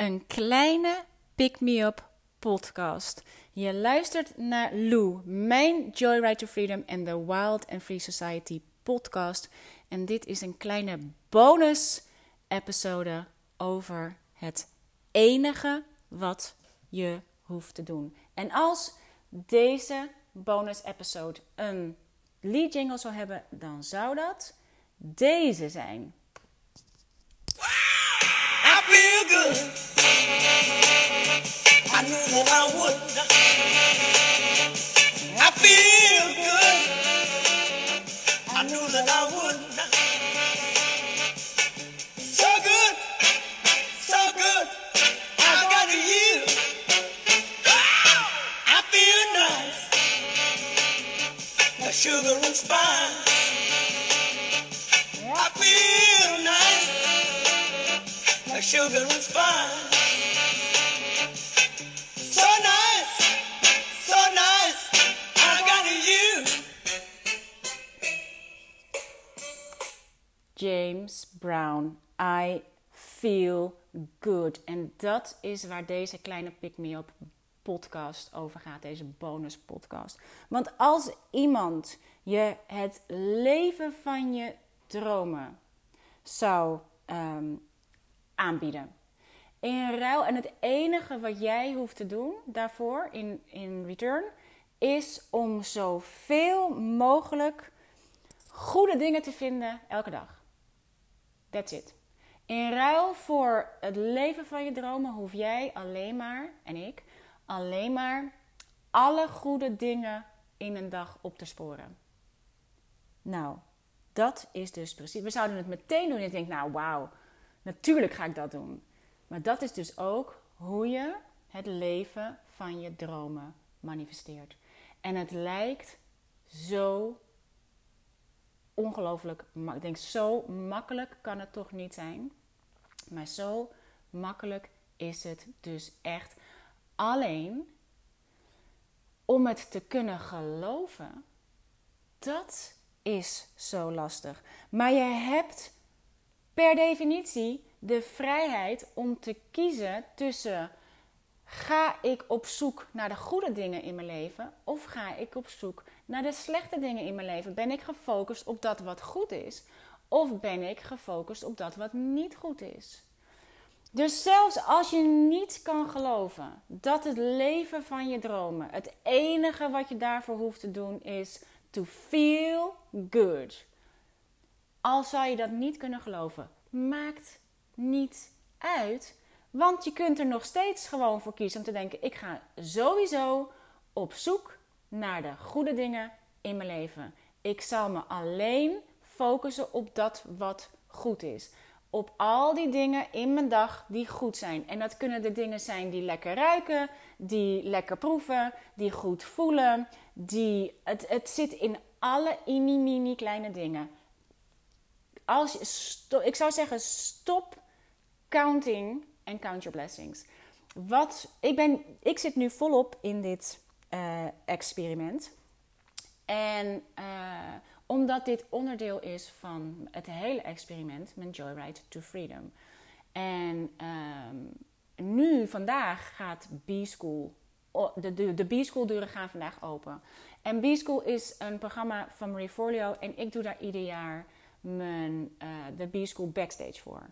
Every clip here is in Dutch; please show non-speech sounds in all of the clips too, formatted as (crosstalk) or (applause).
een kleine pick-me-up podcast. Je luistert naar Lou, mijn Joyride to Freedom en de Wild and Free Society podcast. En dit is een kleine bonus episode over het enige wat je hoeft te doen. En als deze bonus episode een lead jingle zou hebben, dan zou dat deze zijn. Good. I knew that I would. I feel good. I knew that I would. So good, so good. I got you. I feel nice. The sugar and spice. I feel spice. So nice, so nice, I got you. James Brown, I feel good. En dat is waar deze kleine Pick Me Up podcast over gaat, deze bonus podcast. Want als iemand je het leven van je dromen zou ehm, aanbieden. In ruil, en het enige wat jij hoeft te doen daarvoor in, in return, is om zoveel mogelijk goede dingen te vinden elke dag. That's it. In ruil voor het leven van je dromen hoef jij alleen maar, en ik, alleen maar alle goede dingen in een dag op te sporen. Nou, dat is dus precies. We zouden het meteen doen. En je denkt, nou wauw, natuurlijk ga ik dat doen. Maar dat is dus ook hoe je het leven van je dromen manifesteert. En het lijkt zo ongelooflijk Ik denk, zo makkelijk kan het toch niet zijn. Maar zo makkelijk is het dus echt. Alleen om het te kunnen geloven, dat is zo lastig. Maar je hebt per definitie de vrijheid om te kiezen tussen ga ik op zoek naar de goede dingen in mijn leven of ga ik op zoek naar de slechte dingen in mijn leven? Ben ik gefocust op dat wat goed is of ben ik gefocust op dat wat niet goed is? Dus zelfs als je niet kan geloven dat het leven van je dromen, het enige wat je daarvoor hoeft te doen is to feel good. Al zou je dat niet kunnen geloven, maakt niet uit. Want je kunt er nog steeds gewoon voor kiezen om te denken: ik ga sowieso op zoek naar de goede dingen in mijn leven. Ik zal me alleen focussen op dat wat goed is. Op al die dingen in mijn dag die goed zijn. En dat kunnen de dingen zijn die lekker ruiken, die lekker proeven, die goed voelen. Die, het, het zit in alle mini, mini kleine dingen. Als ik zou zeggen, stop counting en count your blessings. Wat, ik, ben, ik zit nu volop in dit eh, experiment. En eh, omdat dit onderdeel is van het hele experiment, mijn Joyride to Freedom. En ehm, nu, vandaag, gaat B-School, de, de, B-School deuren gaan vandaag open. En B-School is een programma van Marie en ik doe daar ieder jaar mijn, uh, de B-School backstage voor.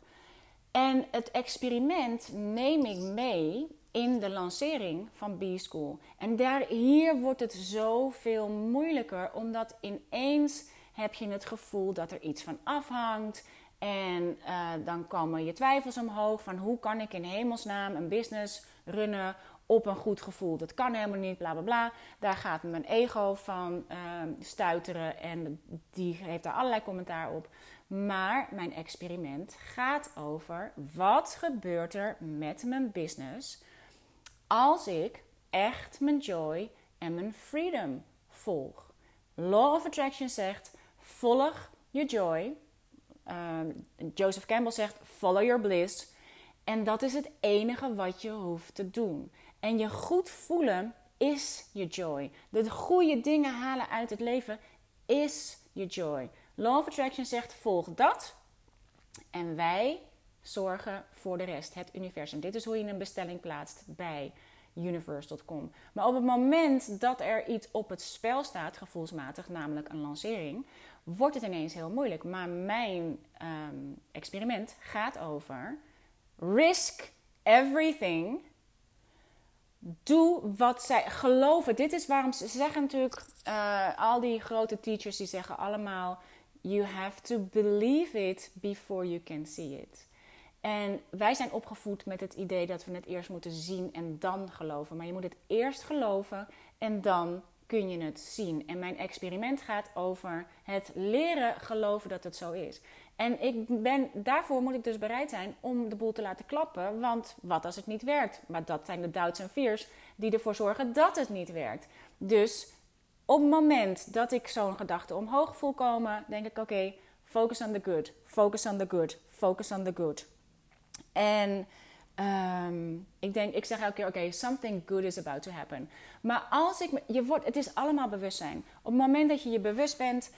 En het experiment neem ik mee in de lancering van B-School. En daar, hier wordt het zoveel moeilijker, omdat ineens heb je het gevoel dat er iets van afhangt. En uh, dan komen je twijfels omhoog van hoe kan ik in hemelsnaam een business runnen op een goed gevoel. Dat kan helemaal niet, bla bla bla. Daar gaat mijn ego van uh, stuiteren en die heeft daar allerlei commentaar op. Maar mijn experiment gaat over wat gebeurt er met mijn business als ik echt mijn joy en mijn freedom volg. Law of Attraction zegt: volg je joy. Uh, Joseph Campbell zegt: follow your bliss. En dat is het enige wat je hoeft te doen. En je goed voelen is je joy. De goede dingen halen uit het leven is je joy. Law of Attraction zegt: volg dat. En wij zorgen voor de rest, het universum. Dit is hoe je een bestelling plaatst bij universe.com. Maar op het moment dat er iets op het spel staat, gevoelsmatig, namelijk een lancering, wordt het ineens heel moeilijk. Maar mijn ehm, experiment gaat over risk everything. Doe wat zij geloven. Dit is waarom ze zeggen natuurlijk, uh, al die grote teachers die zeggen allemaal: You have to believe it before you can see it. En wij zijn opgevoed met het idee dat we het eerst moeten zien en dan geloven. Maar je moet het eerst geloven en dan kun je het zien. En mijn experiment gaat over het leren geloven dat het zo is. En ik ben, daarvoor moet ik dus bereid zijn om de boel te laten klappen. Want wat als het niet werkt? Maar dat zijn de doubts en fears die ervoor zorgen dat het niet werkt. Dus op het moment dat ik zo'n gedachte omhoog voel komen, denk ik: oké, focus on the good, focus on the good, focus on the good. En Ehm, ik denk, ik zeg elke keer, oké, something good is about to happen. Maar als ik, je wordt, het is allemaal bewustzijn. Op het moment dat je je bewust bent,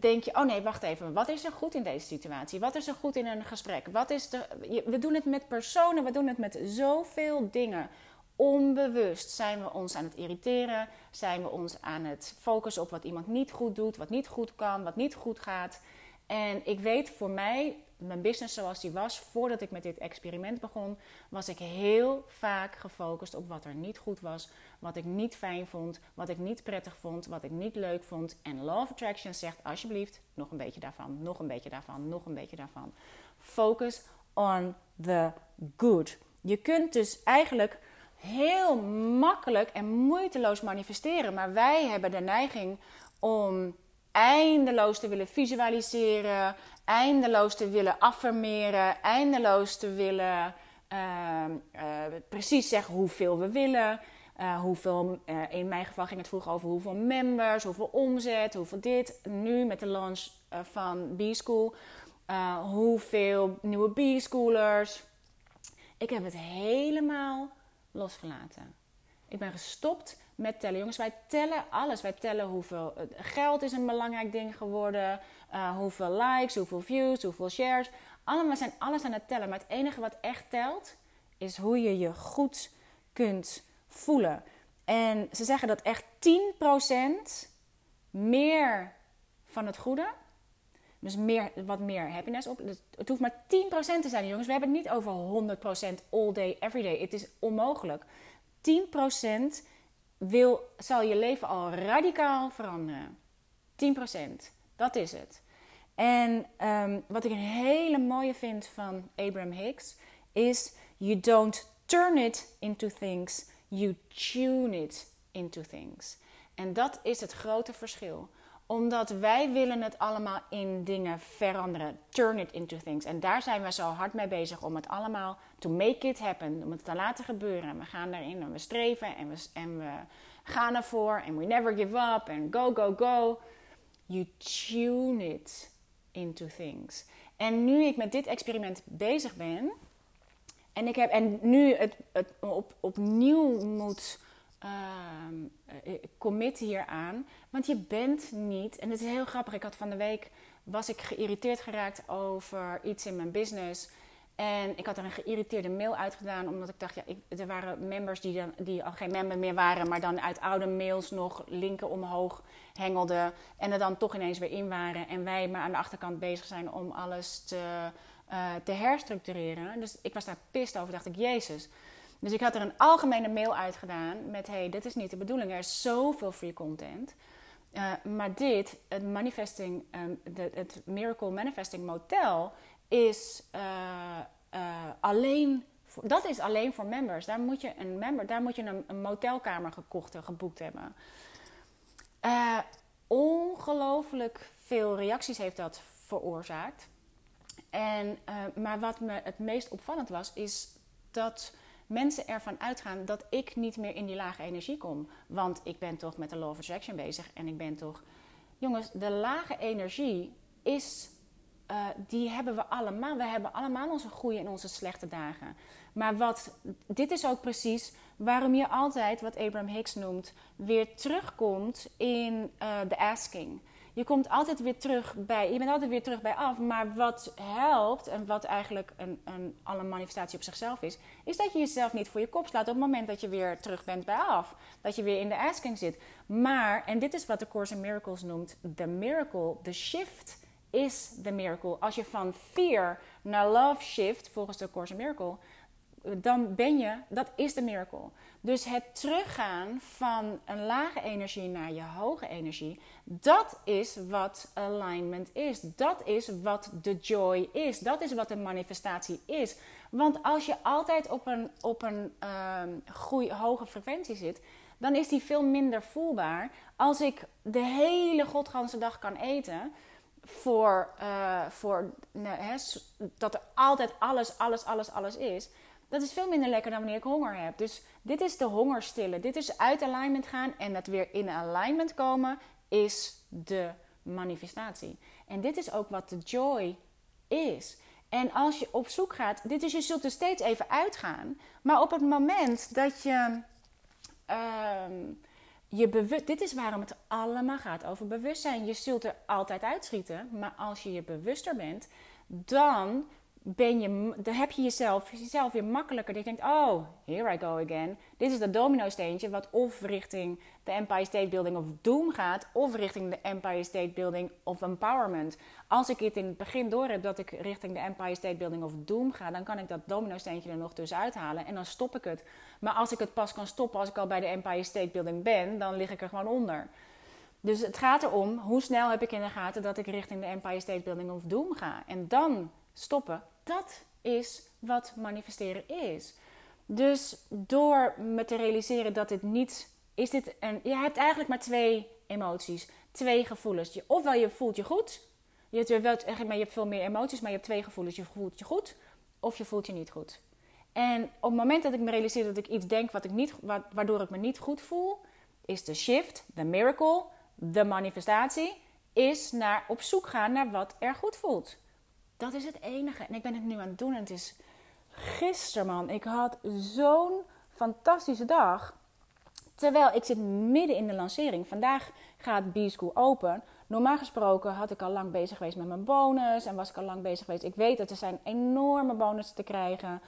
denk je, oh nee, wacht even, wat is er goed in deze situatie? Wat is er goed in een gesprek? Wat is er, we doen het met personen, we doen het met zoveel dingen. Onbewust zijn we ons aan het irriteren, zijn we ons aan het focussen op wat iemand niet goed doet, wat niet goed kan, wat niet goed gaat. En ik weet voor mij mijn business zoals die was, voordat ik met dit experiment begon, was ik heel vaak gefocust op wat er niet goed was, wat ik niet fijn vond, wat ik niet prettig vond, wat ik niet leuk vond. En Law of Attraction zegt alsjeblieft nog een beetje daarvan, nog een beetje daarvan, nog een beetje daarvan. Focus on the good. Je kunt dus eigenlijk heel makkelijk en moeiteloos manifesteren, maar wij hebben de neiging om eindeloos te willen visualiseren, eindeloos te willen affirmeren, eindeloos te willen ehm, eh, precies zeggen hoeveel we willen. Uh, hoeveel, uh, in mijn geval ging het vroeger over hoeveel members, hoeveel omzet, hoeveel dit. Nu met de launch van B-School, hoeveel nieuwe B-schoolers. Ik heb het helemaal losgelaten. Ik ben gestopt met tellen. Jongens, wij tellen alles. Wij tellen hoeveel geld is een belangrijk ding geworden. Uh, hoeveel likes, hoeveel views, hoeveel shares. Allemaal zijn alles aan het tellen. Maar het enige wat echt telt, is hoe je je goed kunt voelen. En ze zeggen dat echt 10% meer van het goede. Dus meer, wat meer happiness op. Dus het hoeft maar 10% te zijn, jongens. We hebben het niet over 100% all day, every day. Het is onmogelijk. 10% wil, zal je leven al radicaal veranderen. 10%. Dat is het. En um, wat ik een hele mooie vind van Abraham Hicks is: You don't turn it into things, you tune it into things. En dat is het grote verschil omdat wij willen het allemaal in dingen veranderen. Turn it into things. En daar zijn we zo hard mee bezig om het allemaal to make it happen. Om het te laten gebeuren. we gaan daarin en we streven en we, en we gaan ervoor. En we never give up. En go, go, go. You tune it into things. En nu ik met dit experiment bezig ben. En, ik heb, en nu het, het op, opnieuw moet uh, commit hier aan. Want je bent niet. En het is heel grappig. Ik had van de week. Was ik geïrriteerd geraakt over iets in mijn business. En ik had er een geïrriteerde mail uitgedaan, omdat ik dacht, ja, er waren members die, dan, die al geen member meer waren, maar dan uit oude mails nog linken omhoog hengelden en er dan toch ineens weer in waren. En wij maar aan de achterkant bezig zijn om alles te, uh, te herstructureren. Dus ik was daar pist over, dacht ik, Jezus. Dus ik had er een algemene mail uitgedaan met, hey, dit is niet de bedoeling, er is zoveel free content. Uh, maar dit, het manifesting, de, het Miracle Manifesting Motel, is uh, uh, alleen. Voor, dat is alleen voor members. Daar moet je een member, daar moet je een, een motelkamer gekocht en geboekt hebben. Ongelooflijk veel reacties heeft dat veroorzaakt. En, maar wat me het meest opvallend was, is dat mensen ervan uitgaan dat ik niet meer in die lage energie kom. Want ik ben toch met de Law of Attraction bezig en ik ben toch. Jongens, de lage energie is uh, die hebben we allemaal. We hebben allemaal onze goede en onze slechte dagen. Maar wat, dit is ook precies waarom je altijd, wat Abraham Hicks noemt, weer terugkomt in uh, de asking. Je komt altijd weer terug bij, je bent altijd weer terug bij af. Maar wat helpt en wat eigenlijk een, een, al een manifestatie op zichzelf is, is dat je jezelf niet voor je kop slaat op het moment dat je weer terug bent bij af. Dat je weer in de asking zit. Maar, en dit is wat de Course in Miracles noemt, the miracle, the shift is the miracle. Als je van fear naar love shift, volgens de Course in Miracle, dan ben je, dat is de miracle. Dus het teruggaan van een lage energie naar je hoge energie, dat is wat alignment is. Dat is wat de joy is. Dat is wat de manifestatie is. Want als je altijd op een, op een uh, hoge frequentie zit, dan is die veel minder voelbaar. Als ik de hele godganse dag kan eten, voor, uh, voor nou, dat er altijd alles, alles, alles, alles is dat is veel minder lekker dan wanneer ik honger heb. Dus dit is de hongerstillen. Dit is uit alignment gaan en dat weer in alignment komen is de manifestatie. En dit is ook wat de joy is. En als je op zoek gaat, dit is je zult er steeds even uitgaan. Maar op het moment dat je uh, je bewust, dit is waarom het allemaal gaat over bewustzijn. Je zult er altijd uitschieten, maar als je je bewuster bent, dan ben je, dan heb je jezelf, jezelf weer makkelijker. Dat je denkt, oh, here I go again. Dit is dat domino-steentje wat of richting de Empire State Building of Doom gaat... of richting de Empire State Building of Empowerment. Als ik het in het begin door heb dat ik richting de Empire State Building of Doom ga... dan kan ik dat domino-steentje er nog tussenuit halen en dan stop ik het. Maar als ik het pas kan stoppen als ik al bij de Empire State Building ben... dan lig ik er gewoon onder. Dus het gaat erom, hoe snel heb ik in de gaten dat ik richting de Empire State Building of Doom ga. En dan stoppen dat is wat manifesteren is. Dus door me te realiseren dat dit niet is dit een. Je hebt eigenlijk maar twee emoties, twee gevoelens. Ofwel je voelt je goed. Je maar je hebt veel meer emoties, maar je hebt twee gevoelens. Je voelt je goed of je voelt je niet goed. En op het moment dat ik me realiseer dat ik iets denk wat ik niet, waardoor ik me niet goed voel, is de shift, de miracle, de manifestatie, is naar op zoek gaan naar wat er goed voelt. Dat is het enige. En ik ben het nu aan het doen. En het is gisteren, man. Ik had zo'n fantastische dag. Terwijl ik zit midden in de lancering. Vandaag gaat B-School open. Normaal gesproken had ik al lang bezig geweest met mijn bonus. En was ik al lang bezig geweest. Ik weet dat er zijn enorme bonussen te krijgen.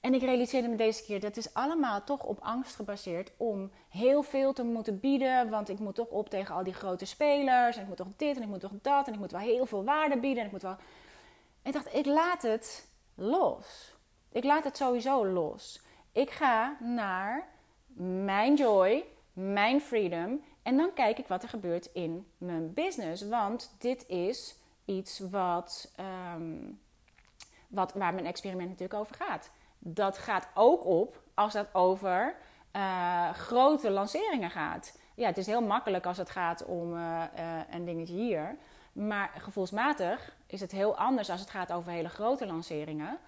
En ik realiseerde me deze keer, dat is allemaal toch op angst gebaseerd om heel veel te moeten bieden. Want ik moet toch op tegen al die grote spelers. En ik moet toch dit en ik moet toch dat. En ik moet wel heel veel waarde bieden. En ik moet wel ik dacht, ik laat het los. Ik laat het sowieso los. Ik ga naar mijn joy, mijn freedom. En dan kijk ik wat er gebeurt in mijn business. Want dit is iets wat, um, wat, waar mijn experiment natuurlijk over gaat. Dat gaat ook op als het over uh, grote lanceringen gaat. Ja, het is heel makkelijk als het gaat om uh, uh, een dingetje hier. Maar gevoelsmatig is het heel anders als het gaat over hele grote lanceringen.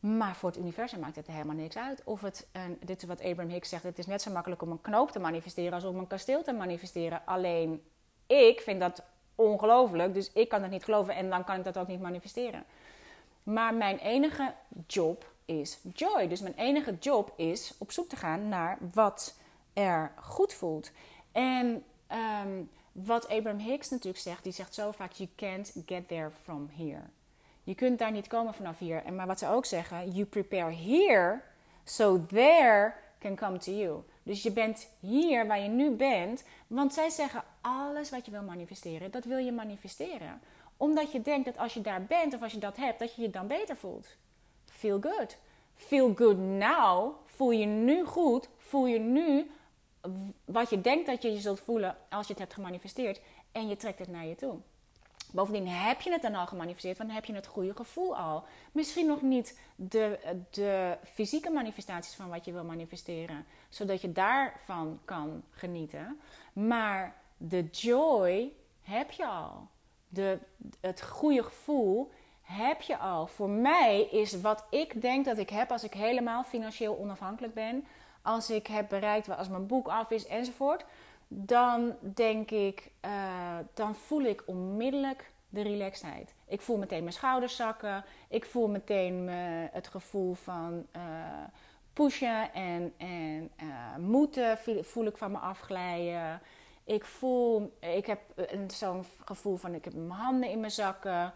Maar voor het universum maakt het helemaal niks uit. Of het, en dit is wat Abraham Hicks zegt, het is net zo makkelijk om een knoop te manifesteren als om een kasteel te manifesteren. Alleen ik vind dat ongelooflijk, dus ik kan het niet geloven en dan kan ik dat ook niet manifesteren. Maar mijn enige job is joy. Dus mijn enige job is op zoek te gaan naar wat er goed voelt. En um, wat Abraham Hicks natuurlijk zegt, die zegt zo vaak: You can't get there from here. Je kunt daar niet komen vanaf hier. En maar wat ze ook zeggen: You prepare here, so there can come to you. Dus je bent hier waar je nu bent. Want zij zeggen: alles wat je wil manifesteren, dat wil je manifesteren. Omdat je denkt dat als je daar bent of als je dat hebt, dat je je dan beter voelt. Feel good. Feel good now. Voel je nu goed. Voel je nu wat je denkt dat je je zult voelen als je het hebt gemanifesteerd. En je trekt het naar je toe. Bovendien heb je het dan al gemanifesteerd, want dan heb je het goede gevoel al. Misschien nog niet de, de fysieke manifestaties van wat je wil manifesteren, zodat je daarvan kan genieten. Maar de joy heb je al. De, het goede gevoel heb je al. Voor mij is wat ik denk dat ik heb als ik helemaal financieel onafhankelijk ben, als ik heb bereikt, als mijn boek af is enzovoort, dan denk ik, uh, dan voel ik onmiddellijk de relaxedheid. Ik voel meteen mijn schouders zakken. Ik voel meteen me, het gevoel van uh, pushen en, en uh, moeten voel ik van me afglijden. Ik voel, ik heb zo'n gevoel van ik heb mijn handen in mijn zakken.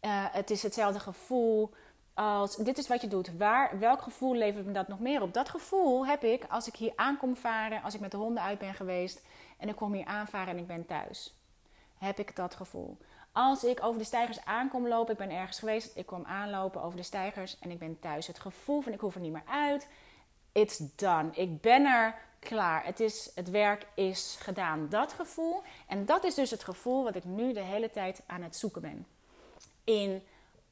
Eh, het is hetzelfde gevoel als dit is wat je doet. Waar, welk gevoel levert me dat nog meer op? Dat gevoel heb ik als ik hier aankom varen, als ik met de honden uit ben geweest en ik kom hier aanvaren en ik ben thuis. Heb ik dat gevoel. Als ik over de stijgers aankom lopen, ik ben ergens geweest, ik kom aanlopen over de stijgers en ik ben thuis. Het gevoel van ik hoef er niet meer uit. It's done. Ik ben er klaar. Het, is, het werk is gedaan. Dat gevoel. En dat is dus het gevoel wat ik nu de hele tijd aan het zoeken ben. In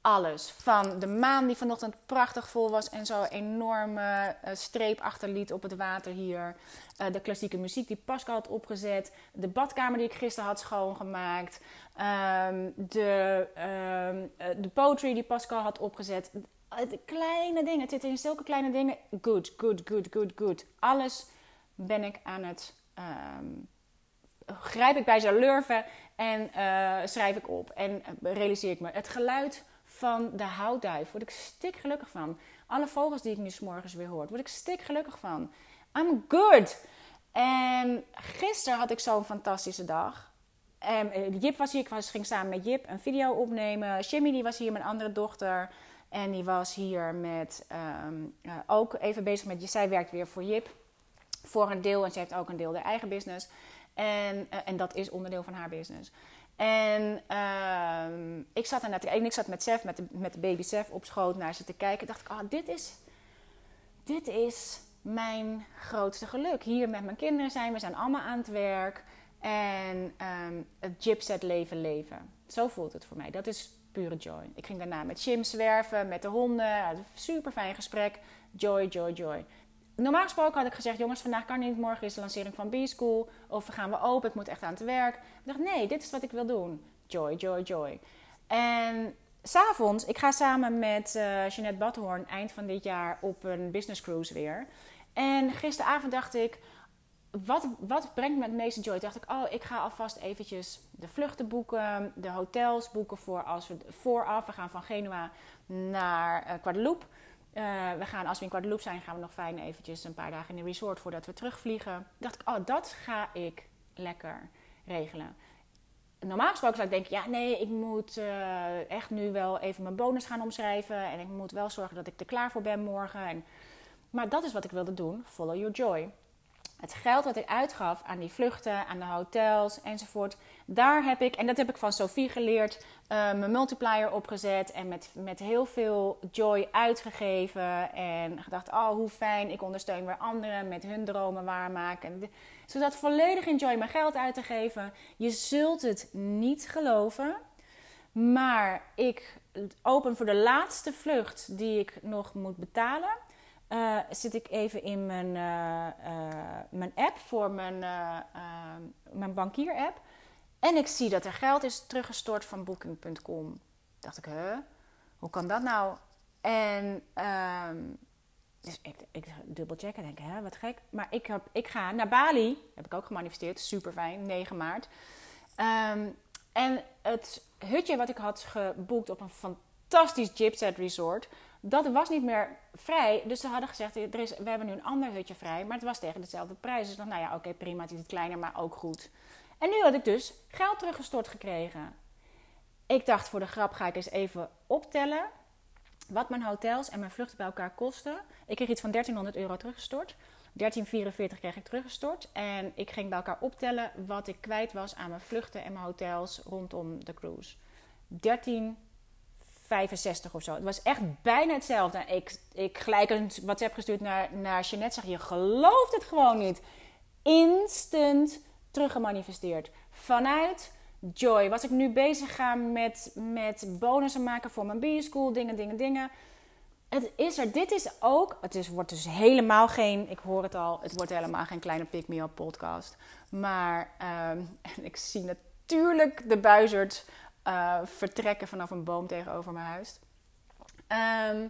alles. Van de maan die vanochtend prachtig vol was en zo'n enorme eh, streep achterliet op het water hier. Eh, de klassieke muziek die Pascal had opgezet. De badkamer die ik gisteren had schoongemaakt. Ehm, de, ehm, eh, de poetry die Pascal had opgezet. De kleine dingen. Het zit in zulke kleine dingen. Good, good, good, good, good. Alles ben ik aan het... ehm, grijp ik bij zijn lurven en schrijf ik op. En realiseer ik me. Het geluid van de houtduif word ik stik gelukkig van. Alle vogels die ik nu morgens weer hoor, word ik stik gelukkig van. I'm good. En gisteren had ik zo'n fantastische dag. En eh, Jip was hier, ik ging samen met Jip een video opnemen. Jimmy die was hier, mijn andere dochter. En die was hier met, ehm, eh, ook even bezig met, zij werkt weer voor Jip. Voor een deel, en ze heeft ook een deel de eigen business. En, eh, en dat is onderdeel van haar business. En ehm, ik zat en ik zat met Sef, met de, met de baby Sef op schoot naar ze te kijken. Dacht ik, ah, dit is, dit is mijn grootste geluk. Hier met mijn kinderen zijn, we zijn allemaal aan het werk. En ehm, het gypset leven leven. Zo voelt het voor mij. Dat is pure joy. Ik ging daarna met Jim zwerven, met de honden. Super fijn gesprek. Joy, joy, joy. Normaal gesproken had ik gezegd: jongens, vandaag kan niet. Morgen is de lancering van B-School. Of we gaan we open. Ik moet echt aan het werk. Ik dacht: nee, dit is wat ik wil doen. Joy, joy, joy. En s'avonds, ik ga samen met eh Jeanette Badhoorn eind van dit jaar op een business cruise weer. En gisteravond dacht ik: wat, wat brengt me het meeste joy? Toen dacht ik, oh, ik ga alvast eventjes de vluchten boeken, de hotels boeken voor als we vooraf. We gaan van Genua naar eh Guadeloupe. Eh, we gaan, als we in Guadeloupe zijn, gaan we nog fijn eventjes een paar dagen in een resort voordat we terugvliegen. Dacht ik, oh, dat ga ik lekker regelen. Normaal gesproken zou ik denken, ja, nee, ik moet eh, echt nu wel even mijn bonus gaan omschrijven. En ik moet wel zorgen dat ik er klaar voor ben morgen. En, maar dat is wat ik wilde doen, follow your joy. Het geld wat ik uitgaf aan die vluchten, aan de hotels enzovoort, daar heb ik, en dat heb ik van Sophie geleerd, eh, mijn multiplier opgezet en met, met heel veel joy uitgegeven. En gedacht, oh hoe fijn, ik ondersteun weer anderen met hun dromen waarmaken. Zodat volledig in joy mijn geld uit te geven. Je zult het niet geloven, maar ik open voor de laatste vlucht die ik nog moet betalen eh, zit ik even in mijn, eh, eh, mijn app voor mijn, eh, eh, mijn bankier-app. En ik zie dat er geld is teruggestort van Booking.com. Dacht ik, hè? Hoe kan dat nou? En ehm, dus ik, ik dubbelchecken, denk, hè, wat gek. Maar ik, heb, ik ga naar Bali, heb ik ook gemanifesteerd, super fijn, 9 maart. Ehm, en het hutje wat ik had geboekt op een fantastisch gypset resort, dat was niet meer vrij. Dus ze hadden gezegd, er is, we hebben nu een ander hutje vrij, maar het was tegen dezelfde prijs. Dus dacht, nou ja, oké, prima, het is iets kleiner, maar ook goed. En nu had ik dus geld teruggestort gekregen. Ik dacht, voor de grap ga ik eens even optellen wat mijn hotels en mijn vluchten bij elkaar kosten. Ik kreeg iets van 1300 euro teruggestort. 1344 kreeg ik teruggestort. En ik ging bij elkaar optellen wat ik kwijt was aan mijn vluchten en mijn hotels rondom de cruise. 1365 of zo. Het was echt bijna hetzelfde. Ik, ik gelijk een WhatsApp gestuurd naar, naar Jeanette. Zeg, je gelooft het gewoon niet. Instant teruggemanifesteerd. Vanuit joy. Was ik nu bezig gaan met, met bonussen maken voor mijn B-school. Dingen, dingen, dingen. Het is er. Dit is ook. Het is, wordt dus helemaal geen. Ik hoor het al. Het wordt helemaal geen kleine pick me up podcast. Maar ehm, (laughs) ik zie natuurlijk de buizerd eh, vertrekken vanaf een boom tegenover mijn huis. Ehm,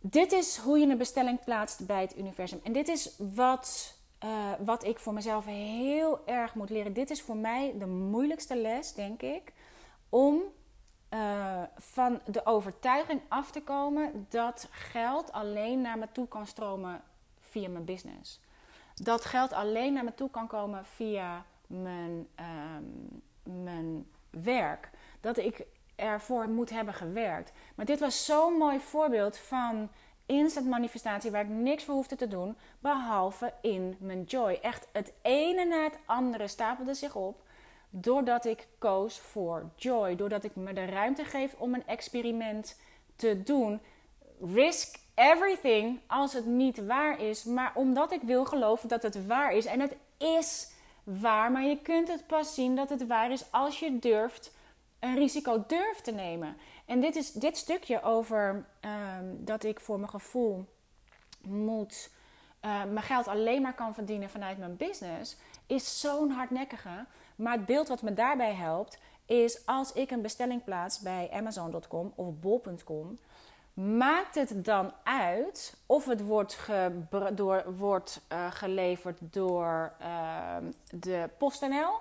dit is hoe je een bestelling plaatst bij het universum. En dit is wat, eh, wat ik voor mezelf heel erg moet leren. Dit is voor mij de moeilijkste les, denk ik. Om uh, van de overtuiging af te komen dat geld alleen naar me toe kan stromen via mijn business. dat geld alleen naar me toe kan komen via mijn, ehm, mijn werk. Dat ik ervoor moet hebben gewerkt. Maar dit was zo'n mooi voorbeeld van instant manifestatie waar ik niks voor hoefde te doen, behalve in mijn joy. Echt het ene na het andere stapelde zich op doordat ik koos voor joy, doordat ik me de ruimte geef om een experiment te doen. Risk everything als het niet waar is, maar omdat ik wil geloven dat het waar is en het is waar, maar je kunt het pas zien dat het waar is als je durft een risico durft te nemen. En dit, is, dit stukje over ehm, dat ik voor mijn gevoel moet, uh, mijn geld alleen maar kan verdienen vanuit mijn business, is zo'n hardnekkige. Maar het beeld wat me daarbij helpt, is als ik een bestelling plaats bij Amazon.com of bol.com, maakt het dan uit of het wordt, door, wordt uh, geleverd door uh, de PostNL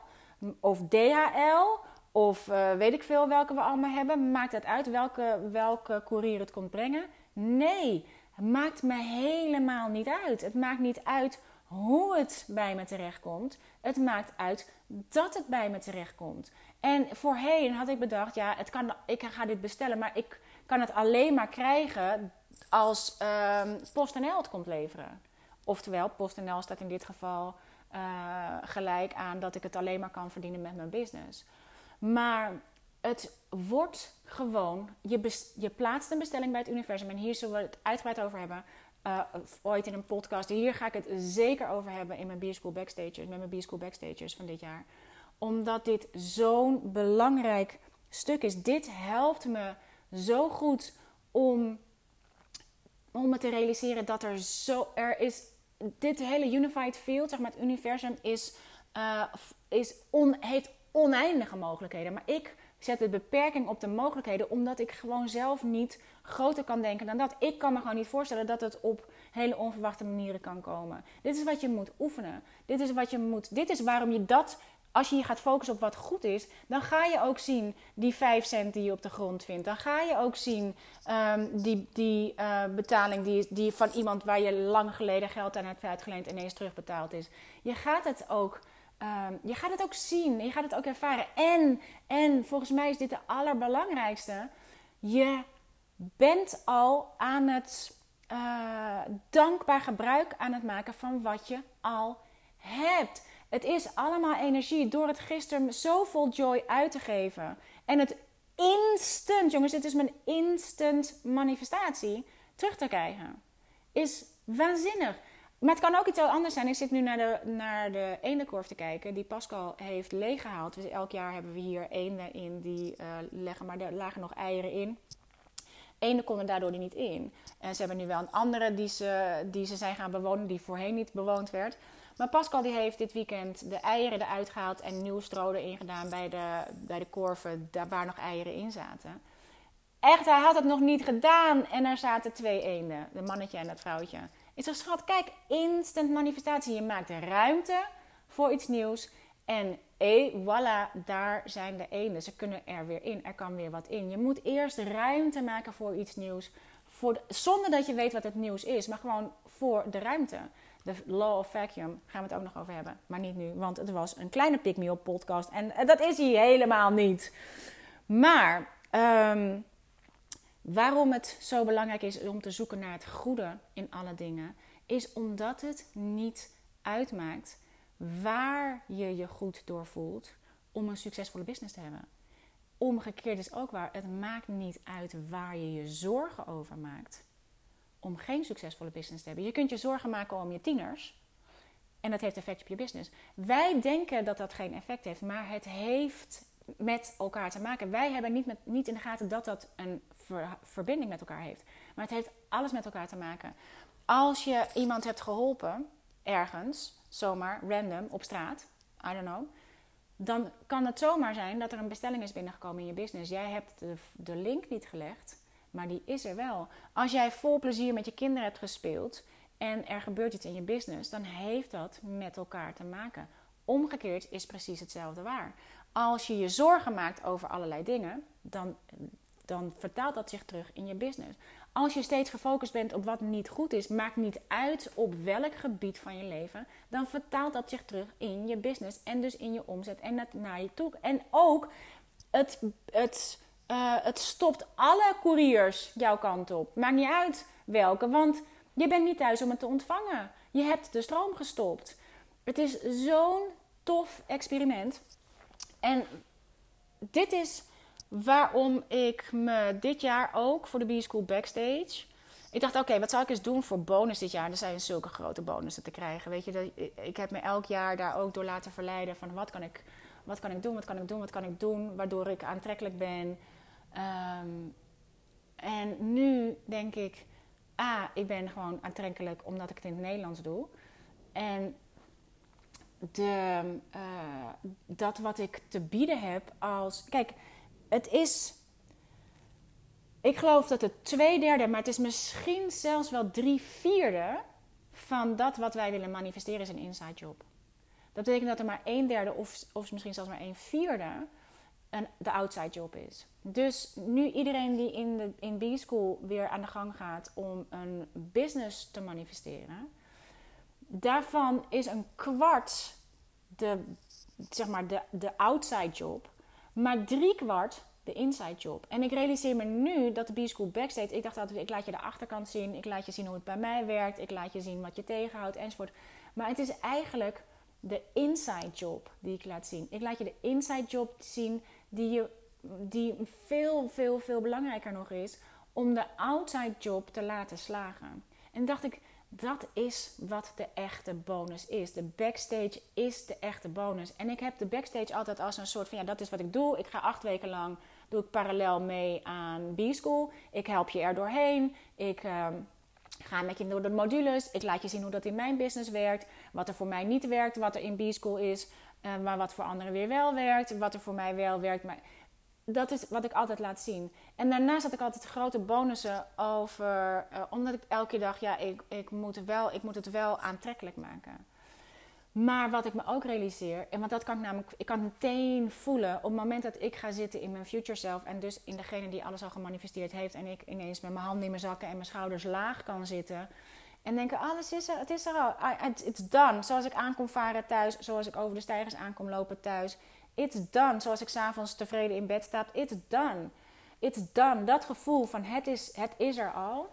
of DHL of uh, weet ik veel welke we allemaal hebben. Maakt het uit welke, welke courier het komt brengen? Nee, maakt me helemaal niet uit. Het maakt niet uit hoe het bij me terechtkomt. Het maakt uit dat het bij me terechtkomt. En voorheen had ik bedacht, ja, het kan, ik ga dit bestellen, maar ik kan het alleen maar krijgen als um, PostNL het komt leveren. Oftewel, PostNL staat in dit geval uh, gelijk aan dat ik het alleen maar kan verdienen met mijn business. Maar het wordt gewoon, je, je plaatst een bestelling bij het universum. En hier zullen we het uitgebreid over hebben. Uh, ooit in een podcast. Hier ga ik het zeker over hebben in mijn B-School Backstagers. Met mijn B-School Backstagers van dit jaar. Omdat dit zo'n belangrijk stuk is. Dit helpt me zo goed om, om me te realiseren dat er zo... Er is, dit hele unified field, zeg maar het universum, is, uh, is on, heeft oneindige mogelijkheden. Maar ik zet de beperking op de mogelijkheden omdat ik gewoon zelf niet groter kan denken dan dat. Ik kan me gewoon niet voorstellen dat het op hele onverwachte manieren kan komen. Dit is wat je moet oefenen. Dit is wat je moet. Dit is waarom je dat. Als je je gaat focussen op wat goed is, dan ga je ook zien die 5 cent die je op de grond vindt. Dan ga je ook zien um, die, die uh, betaling die, die van iemand waar je lang geleden geld aan hebt uitgeleend ineens terugbetaald is. Je gaat het ook Um, je gaat het ook zien, je gaat het ook ervaren. En, en volgens mij is dit de allerbelangrijkste. Je bent al aan het uh, dankbaar gebruik aan het maken van wat je al hebt. Het is allemaal energie door het gisteren zoveel joy uit te geven. En het instant, jongens, dit is mijn instant manifestatie, terug te krijgen. Is waanzinnig. Maar het kan ook iets heel anders zijn. Ik zit nu naar de, naar de eendenkorf te kijken, die Pascal heeft leeggehaald. Dus elk jaar hebben we hier eenden in die uh, leggen, maar er lagen nog eieren in. Eenden konden daardoor niet in. En ze hebben nu wel een andere die ze, die ze zijn gaan bewonen, die voorheen niet bewoond werd. Maar Pascal die heeft dit weekend de eieren eruit gehaald en nieuw stro erin gedaan bij de, bij de korven daar waar nog eieren in zaten. Echt, hij had het nog niet gedaan en er zaten twee eenden, de mannetje en het vrouwtje. Ik zeg, schat, kijk, instant manifestatie. Je maakt ruimte voor iets nieuws. En eh, voilà, daar zijn de ene. Ze kunnen er weer in. Er kan weer wat in. Je moet eerst ruimte maken voor iets nieuws. Voor zonder dat je weet wat het nieuws is. Maar gewoon voor de ruimte. De Law of Vacuum gaan we het ook nog over hebben. Maar niet nu, want het was een kleine pick me podcast. En dat is hij helemaal niet. Maar... Um, Waarom het zo belangrijk is om te zoeken naar het goede in alle dingen, is omdat het niet uitmaakt waar je je goed door voelt om een succesvolle business te hebben. Omgekeerd is ook waar, het maakt niet uit waar je je zorgen over maakt om geen succesvolle business te hebben. Je kunt je zorgen maken om je tieners en dat heeft effect op je business. Wij denken dat dat geen effect heeft, maar het heeft met elkaar te maken. Wij hebben niet, met, niet in de gaten dat dat een verbinding met elkaar heeft. Maar het heeft alles met elkaar te maken. Als je iemand hebt geholpen, ergens, zomaar, random, op straat, I don't know. Dan kan het zomaar zijn dat er een bestelling is binnengekomen in je business. Jij hebt de, de link niet gelegd, maar die is er wel. Als jij vol plezier met je kinderen hebt gespeeld en er gebeurt iets in je business, dan heeft dat met elkaar te maken. Omgekeerd is precies hetzelfde waar. Als je je zorgen maakt over allerlei dingen, dan dan vertaalt dat zich terug in je business. als je steeds gefocust bent op wat niet goed is, maakt niet uit op welk gebied van je leven, dan vertaalt dat zich terug in je business en dus in je omzet en naar je toe. En ook het, het, eh, het stopt alle couriers jouw kant op. Maakt niet uit welke, want je bent niet thuis om het te ontvangen. Je hebt de stroom gestopt. Het is zo'n tof experiment. En dit is waarom ik me dit jaar ook voor de B-School Backstage... Ik dacht, oké, wat zou ik eens doen voor bonus dit jaar? Er zijn zulke grote bonussen te krijgen. Weet je, dat, ik heb me elk jaar daar ook door laten verleiden van wat kan ik, wat kan ik doen, wat kan ik doen, wat kan ik doen, waardoor ik aantrekkelijk ben. Ehm, en nu denk ik, ah, ik ben gewoon aantrekkelijk omdat ik het in het Nederlands doe. En de, uh, dat wat ik te bieden heb als. Kijk, het is. Ik geloof dat het twee derde, maar het is misschien zelfs wel drie vierde van dat wat wij willen manifesteren is een inside job. Dat betekent dat er maar een derde of, of misschien zelfs maar een vierde een, de outside job is. Dus nu iedereen die in, de, in B-School weer aan de gang gaat om een business te manifesteren, daarvan is een kwart de, zeg maar de, de outside job, maar drie kwart de inside job. En ik realiseer me nu dat de B-School Backstage, ik dacht altijd, ik laat je de achterkant zien, ik laat je zien hoe het bij mij werkt, ik laat je zien wat je tegenhoudt enzovoort. Maar het is eigenlijk de inside job die ik laat zien. Ik laat je de inside job zien die, je, die veel, veel, veel belangrijker nog is om de outside job te laten slagen. En dacht ik, dat is wat de echte bonus is. De backstage is de echte bonus. En ik heb de backstage altijd als een soort van ja, dat is wat ik doe. Ik ga acht weken lang doe ik parallel mee aan B-School. Ik help je er doorheen. Ik uh, ga met je door de modules. Ik laat je zien hoe dat in mijn business werkt. Wat er voor mij niet werkt, wat er in B-School is. Uh, maar wat voor anderen weer wel werkt. Wat er voor mij wel werkt. Maar dat is wat ik altijd laat zien. En daarnaast had ik altijd grote bonussen over. Uh, omdat ik elke dacht: ja, ik, ik, moet wel, ik moet het wel aantrekkelijk maken. Maar wat ik me ook realiseer, en want dat kan ik namelijk, ik kan meteen voelen op het moment dat ik ga zitten in mijn future self en dus in degene die alles al gemanifesteerd heeft en ik ineens met mijn handen in mijn zakken en mijn schouders laag kan zitten en denken, alles is er, het is er al, it's done. Zoals ik aankom varen thuis, zoals ik over de stijgers aankom lopen thuis. It's done. Zoals ik s'avonds tevreden in bed sta. It's done. It's done. Dat gevoel van het is, het is er al.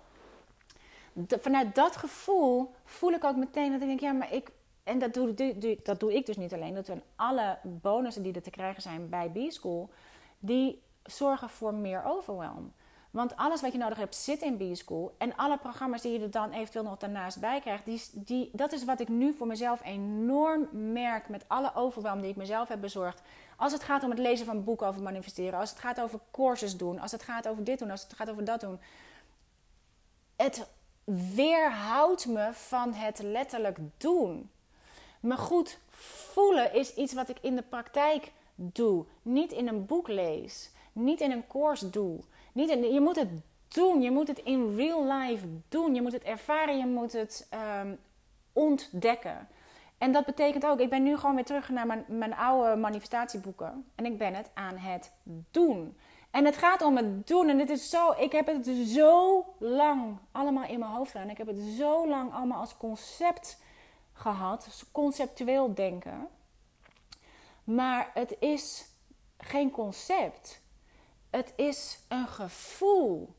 vanuit dat gevoel voel ik ook meteen dat ik denk, ja, maar ik. En dat doe, dat doe ik dus niet alleen. Dat doen alle bonussen die er te krijgen zijn bij B-School, die zorgen voor meer overwhelm. Want alles wat je nodig hebt zit in B-School. En alle programma's die je er dan eventueel nog daarnaast bij krijgt, die, die, dat is wat ik nu voor mezelf enorm merk met alle overwhelm die ik mezelf heb bezorgd. Als het gaat om het lezen van boeken over manifesteren, als het gaat over courses doen, als het gaat over dit doen, als het gaat over dat doen. Het weerhoudt me van het letterlijk doen. Me goed voelen is iets wat ik in de praktijk doe, niet in een boek lees, niet in een course doe. Niet je moet het doen. Je moet het in real life doen. Je moet het ervaren. Je moet het um, ontdekken. En dat betekent ook, ik ben nu gewoon weer terug naar mijn, mijn oude manifestatieboeken. En ik ben het aan het doen. En het gaat om het doen. En het is zo, ik heb het zo lang allemaal in mijn hoofd gedaan. Ik heb het zo lang allemaal als concept gehad. Conceptueel denken. Maar het is geen concept. Het is een gevoel.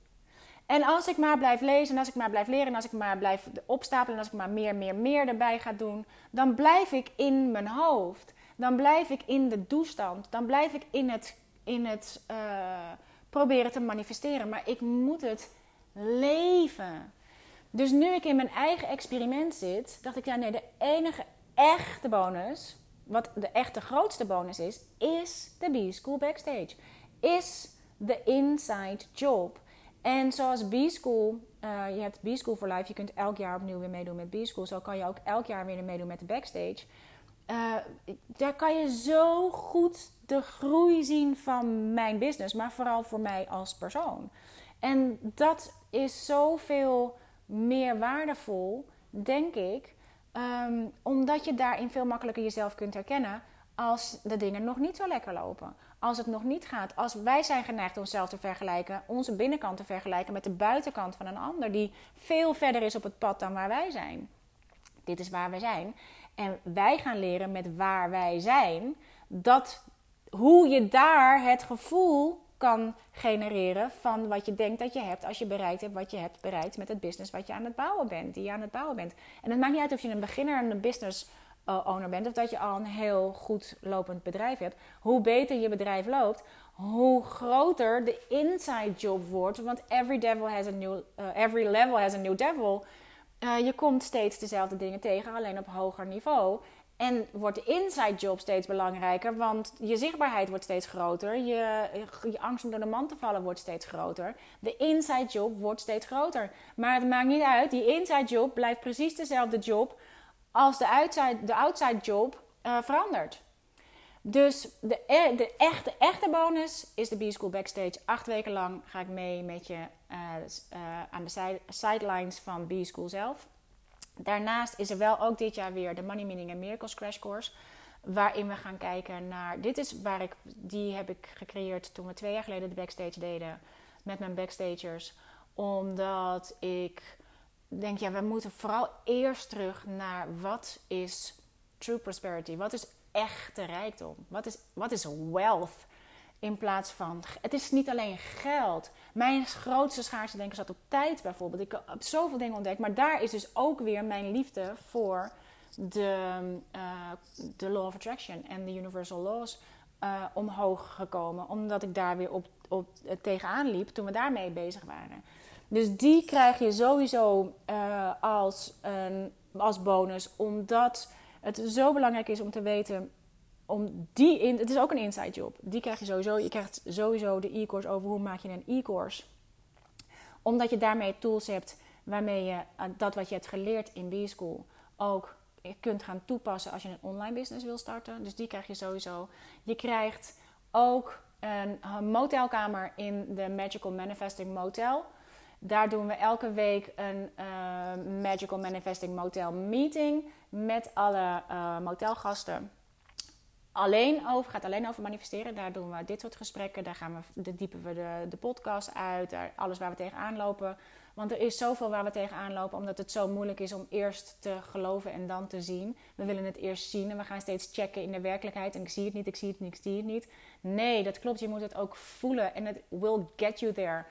En als ik maar blijf lezen, en als ik maar blijf leren, en als ik maar blijf opstapelen, en als ik maar meer, meer, meer erbij ga doen, dan blijf ik in mijn hoofd. Dan blijf ik in de toestand. Dan blijf ik in het, in het uh, proberen te manifesteren. Maar ik moet het leven. Dus nu ik in mijn eigen experiment zit, dacht ik, ja nee, de enige echte bonus, wat de echte grootste bonus is, is de B-School Backstage. Is de inside job. En zoals B-School, uh, je hebt B-School for Life, je kunt elk jaar opnieuw weer meedoen met B-School. Zo kan je ook elk jaar weer meedoen met de backstage. Uh, daar kan je zo goed de groei zien van mijn business, maar vooral voor mij als persoon. En dat is zoveel meer waardevol, denk ik, um, omdat je daarin veel makkelijker jezelf kunt herkennen als de dingen nog niet zo lekker lopen. Als het nog niet gaat. Als wij zijn geneigd onszelf te vergelijken, onze binnenkant te vergelijken met de buitenkant van een ander die veel verder is op het pad dan waar wij zijn. Dit is waar we zijn. En wij gaan leren met waar wij zijn, dat hoe je daar het gevoel kan genereren van wat je denkt dat je hebt als je bereikt hebt wat je hebt bereikt met het business wat je aan het bouwen bent, die je aan het bouwen bent. En het maakt niet uit of je een beginner en een business owner bent of dat je al een heel goed lopend bedrijf hebt. Hoe beter je bedrijf loopt, hoe groter de inside job wordt. Want every devil has a new, uh, every level has a new devil. Uh, je komt steeds dezelfde dingen tegen, alleen op hoger niveau. En wordt de inside job steeds belangrijker, want je zichtbaarheid wordt steeds groter. Je, je angst om door de man te vallen wordt steeds groter. De inside job wordt steeds groter. Maar het maakt niet uit, die inside job blijft precies dezelfde job als de outside, de outside job uh, verandert. Dus de, e, de echte, echte bonus is de B-School Backstage. Acht weken lang ga ik mee met je uh, aan de side, sidelines van B-School zelf. Daarnaast is er wel ook dit jaar weer de Money Meaning and Miracles Crash Course. Waarin we gaan kijken naar. Dit is waar ik. Die heb ik gecreëerd toen we twee jaar geleden de backstage deden. Met mijn backstagers. Omdat ik denk, ja, we moeten vooral eerst terug naar wat is true prosperity? Wat is echte rijkdom? Wat is, wat is wealth? In plaats van, het is niet alleen geld. Mijn grootste schaarste denken zat op tijd bijvoorbeeld. Ik heb zoveel dingen ontdekt. Maar daar is dus ook weer mijn liefde voor de, uh, de Law of Attraction en de Universal Laws uh, omhoog gekomen. Omdat ik daar weer op, op, tegenaan liep toen we daarmee bezig waren. Dus die krijg je sowieso uh, als, een, als bonus, omdat het zo belangrijk is om te weten. Om die in, het is ook een inside job. Die krijg je sowieso. Je krijgt sowieso de e-course over hoe maak je een e-course. Omdat je daarmee tools hebt waarmee je uh, dat wat je hebt geleerd in B-School ook kunt gaan toepassen als je een online business wil starten. Dus die krijg je sowieso. Je krijgt ook een motelkamer in de Magical Manifesting Motel. Daar doen we elke week een uh, Magical Manifesting Motel meeting met alle uh, motelgasten. Alleen over, gaat alleen over manifesteren. Daar doen we dit soort gesprekken. Daar gaan we, daar diepen we de, de podcast uit. Daar, alles waar we tegenaan lopen. Want er is zoveel waar we tegenaan lopen, omdat het zo moeilijk is om eerst te geloven en dan te zien. We willen het eerst zien en we gaan steeds checken in de werkelijkheid. En ik zie het niet, ik zie het niet, ik zie het niet. Nee, dat klopt. Je moet het ook voelen en het will get you there.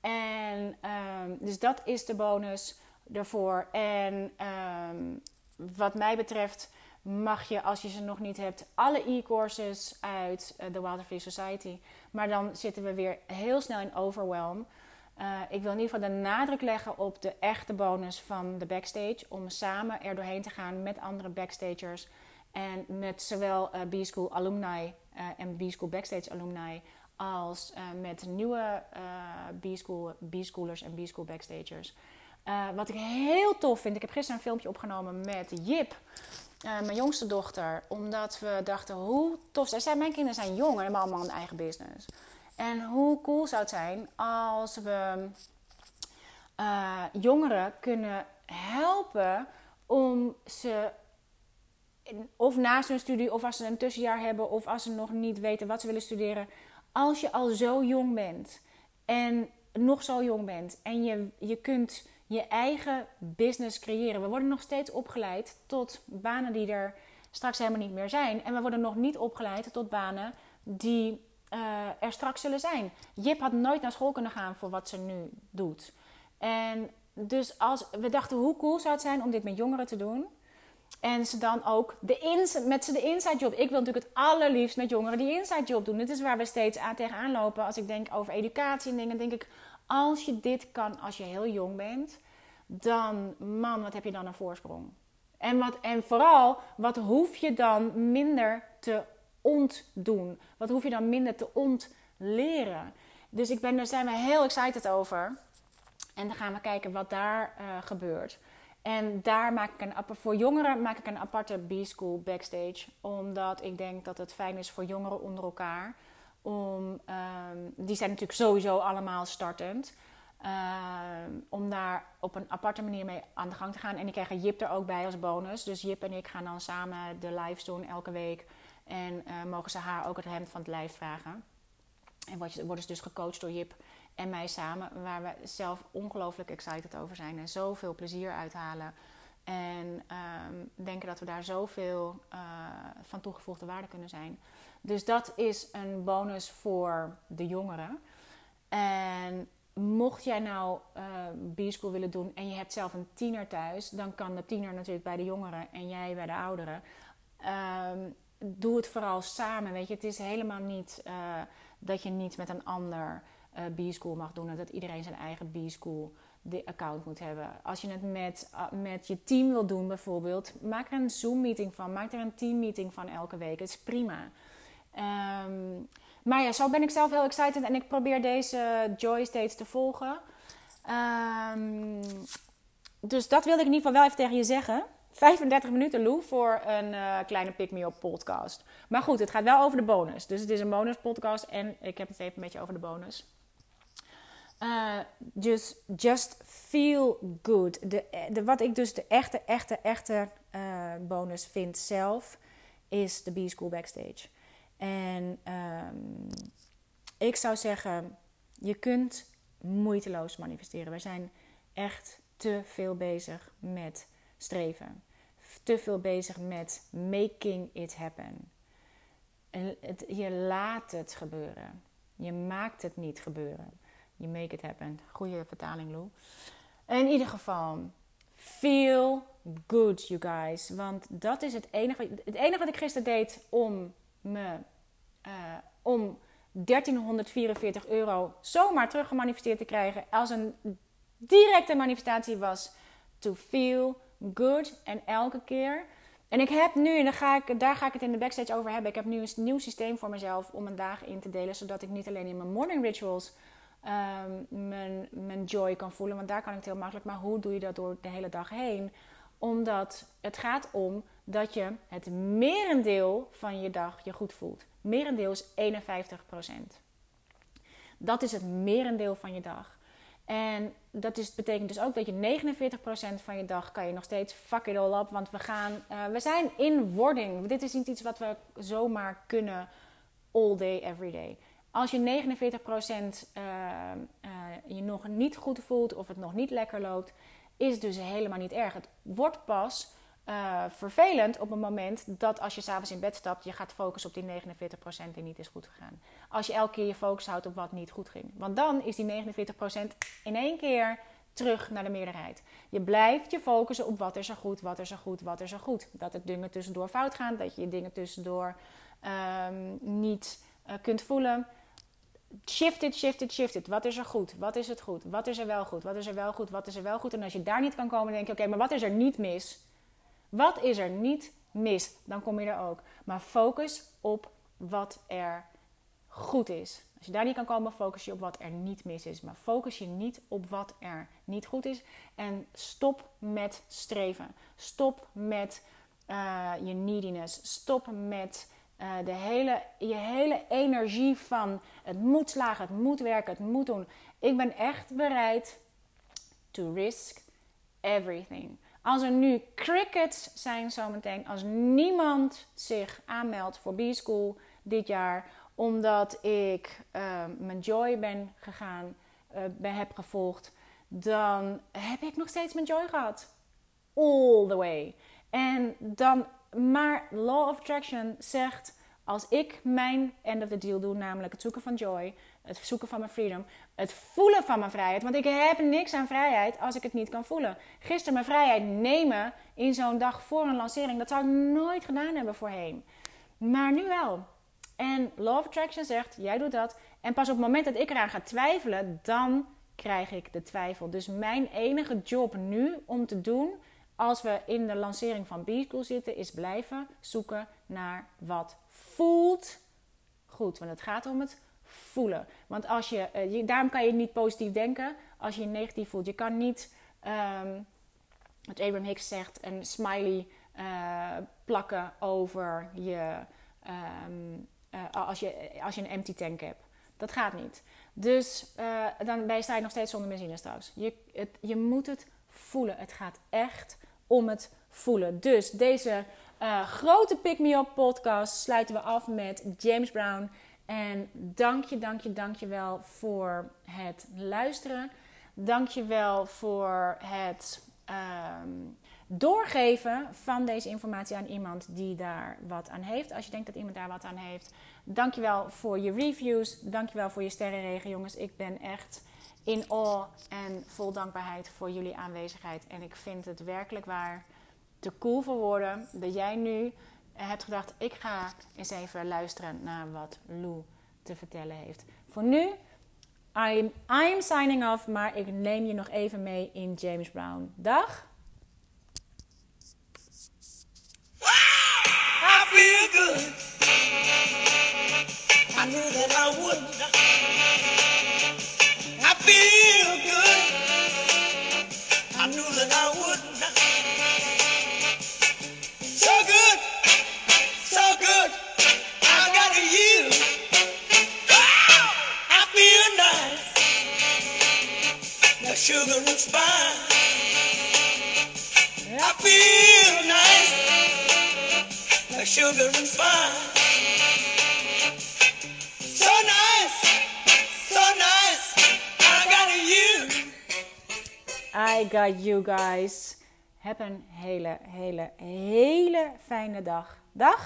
En um, dus dat is de bonus ervoor. En um, wat mij betreft mag je, als je ze nog niet hebt, alle e-courses uit uh, de Free Society. Maar dan zitten we weer heel snel in overwhelm. Uh, ik wil in ieder geval de nadruk leggen op de echte bonus van de backstage. Om samen er doorheen te gaan met andere backstagers. En met zowel uh, B-School alumni en B-School backstage alumni als uh, met nieuwe uh, B-school, B-schoolers en B-school backstagers. Uh, wat ik heel tof vind, ik heb gisteren een filmpje opgenomen met Jip, mijn jongste dochter, omdat we dachten hoe tof. Zij zei, mijn kinderen zijn jong en hebben allemaal een eigen business. En hoe cool zou het zijn als we jongeren kunnen helpen om ze of naast hun studie, of als ze een tussenjaar hebben, of als ze nog niet weten wat ze willen studeren, als je al zo jong bent en nog zo jong bent en je, je kunt je eigen business creëren. We worden nog steeds opgeleid tot banen die er straks helemaal niet meer zijn. En we worden nog niet opgeleid tot banen die uh, er straks zullen zijn. Jip had nooit naar school kunnen gaan voor wat ze nu doet. En dus als we dachten, hoe cool zou het zijn om dit met jongeren te doen? En ze dan ook de ins met ze de inside job. Ik wil natuurlijk het allerliefst met jongeren die inside job doen. Dit is waar we steeds aan tegenaan lopen. Als ik denk over educatie en dingen, denk ik... Als je dit kan als je heel jong bent, dan, man, wat heb je dan een voorsprong. En, wat, en vooral, wat hoef je dan minder te ontdoen? Wat hoef je dan minder te ontleren? Dus ik ben, daar zijn we heel excited over. En dan gaan we kijken wat daar uh, gebeurt. En daar maak ik een voor jongeren maak ik een aparte B-school backstage. Omdat ik denk dat het fijn is voor jongeren onder elkaar. Om, um, die zijn natuurlijk sowieso allemaal startend. Um, om daar op een aparte manier mee aan de gang te gaan. En die krijgen Jip er ook bij als bonus. Dus Jip en ik gaan dan samen de lives doen elke week. En eh, mogen ze haar ook het hemd van het lijf vragen. En worden ze dus gecoacht door Jip en mij samen. Waar we zelf ongelooflijk excited over zijn. En zoveel plezier uithalen. En ehm, denken dat we daar zoveel eh, van toegevoegde waarde kunnen zijn. Dus dat is een bonus voor de jongeren. En mocht jij nou eh B-school willen doen en je hebt zelf een tiener thuis, dan kan de tiener natuurlijk bij de jongeren en jij bij de ouderen. Ehm, doe het vooral samen. Weet je, het is helemaal niet eh, dat je niet met een ander eh B-school mag doen en dat iedereen zijn eigen B-school account moet hebben. Als je het met, uh, met je team wil doen bijvoorbeeld, maak er een Zoom-meeting van. Maak er een team-meeting van elke week. Het is prima. Ehm, maar ja, zo ben ik zelf heel excited en ik probeer deze Joy steeds te volgen. Ehm, dus dat wilde ik in ieder geval wel even tegen je zeggen. 35 minuten, Lou, voor een eh, kleine pick-me-up podcast. Maar goed, het gaat wel over de bonus. Dus het is een bonus podcast en ik heb het even een beetje over de bonus. Uh, just, just feel good. De, de, wat ik dus de echte, echte, echte uh, bonus vind zelf, is de B-School Backstage. En um, ik zou zeggen, je kunt moeiteloos manifesteren. We zijn echt te veel bezig met streven. Te veel bezig met making it happen. Je laat het gebeuren. Je maakt het niet gebeuren. You make it happen. Goeie vertaling, Lou. In ieder geval, feel good, you guys. Want dat is het enige, het enige wat ik gisteren deed om me... Uh, om 1344 euro zomaar teruggemanifesteerd te krijgen als een directe manifestatie was to feel good. En elke keer. En ik heb nu, en daar ga ik, daar ga ik het in de backstage over hebben. Ik heb nu een nieuw systeem voor mezelf om mijn dagen in te delen. Zodat ik niet alleen in mijn morning rituals mijn, mijn joy kan voelen. Want daar kan ik het heel makkelijk. Maar hoe doe je dat door de hele dag heen? Omdat het gaat om dat je het merendeel van je dag je goed voelt. Merendeel is 51%. Dat is het merendeel van je dag. En dat betekent dus ook dat je 49% van je dag kan je nog steeds fuck it all up. Want we, gaan, uh, we zijn in wording. Dit is niet iets wat we zomaar kunnen all day, every day. Als je 49% uh, uh, je nog niet goed voelt of het nog niet lekker loopt, is dus helemaal niet erg. Het wordt pas uh, vervelend op het moment dat als je s'avonds in bed stapt, je gaat focussen op die 49% die niet is goed gegaan. Als je elke keer je focus houdt op wat niet goed ging. Want dan is die 49% in één keer terug naar de meerderheid. Je blijft je focussen op wat is er goed, wat is er goed, wat is er goed. Dat er dingen tussendoor fout gaan, dat je dingen tussendoor um, niet uh, kunt voelen. Shift it, shift it, shift it. Wat is er goed? Wat is het goed? Wat is er wel goed? Wat is er wel goed? Wat is er wel goed? En als je daar niet kan komen, denk je: oké, maar wat is er niet mis? Wat is er niet mis? Dan kom je er ook. Maar focus op wat er goed is. Als je daar niet kan komen, focus je op wat er niet mis is. Maar focus je niet op wat er niet goed is. En stop met streven. Stop met uh, je neediness. Stop met uh, de hele, je hele energie van het moet slagen, het moet werken, het moet doen. Ik ben echt bereid to risk everything. Als er nu crickets zijn zometeen, als niemand zich aanmeldt voor B-School dit jaar, omdat ik uh, mijn joy ben gegaan, uh, ben, heb gevolgd, dan heb ik nog steeds mijn joy gehad. All the way. En dan, maar Law of Attraction zegt, als ik mijn end of the deal doe, namelijk het zoeken van joy, het zoeken van mijn freedom, het voelen van mijn vrijheid. Want ik heb niks aan vrijheid als ik het niet kan voelen. Gisteren mijn vrijheid nemen in zo'n dag voor een lancering, dat zou ik nooit gedaan hebben voorheen. Maar nu wel. En Law of Attraction zegt, jij doet dat. En pas op het moment dat ik eraan ga twijfelen, dan krijg ik de twijfel. Dus mijn enige job nu om te doen, als we in de lancering van B-School zitten, is blijven zoeken naar wat voelt goed. Want het gaat om het voelen. Want als je, uh, je, daarom kan je niet positief denken als je je negatief voelt. Je kan niet, um, wat Abraham Hicks zegt, een smiley uh, plakken over je, um, uh, als je, als je een empty tank hebt. Dat gaat niet. Dus dan ben je, sta je nog steeds zonder benzine straks. Je, het, je moet het voelen. Het gaat echt om het voelen. Dus deze eh, grote Pick Me Up podcast sluiten we af met James Brown. En dank je, dank je, dank je wel voor het luisteren. Dank je wel voor het ehm, doorgeven van deze informatie aan iemand die daar wat aan heeft. Als je denkt dat iemand daar wat aan heeft. Dank je wel voor je reviews. Dank je wel voor je sterrenregen, jongens. Ik ben echt in awe en vol dankbaarheid voor jullie aanwezigheid. En ik vind het werkelijk waar te cool voor woorden dat jij nu hebt gedacht: ik ga eens even luisteren naar wat Lou te vertellen heeft. Voor nu, I'm, I'm signing off, maar ik neem je nog even mee in James Brown. Dag. I feel good. I knew that I would. I feel good. I knew that I. sugar and spice. I feel nice like sugar and spice. So nice, so nice. I got you. I got you guys. Heb een hele, hele, hele fijne dag. Dag.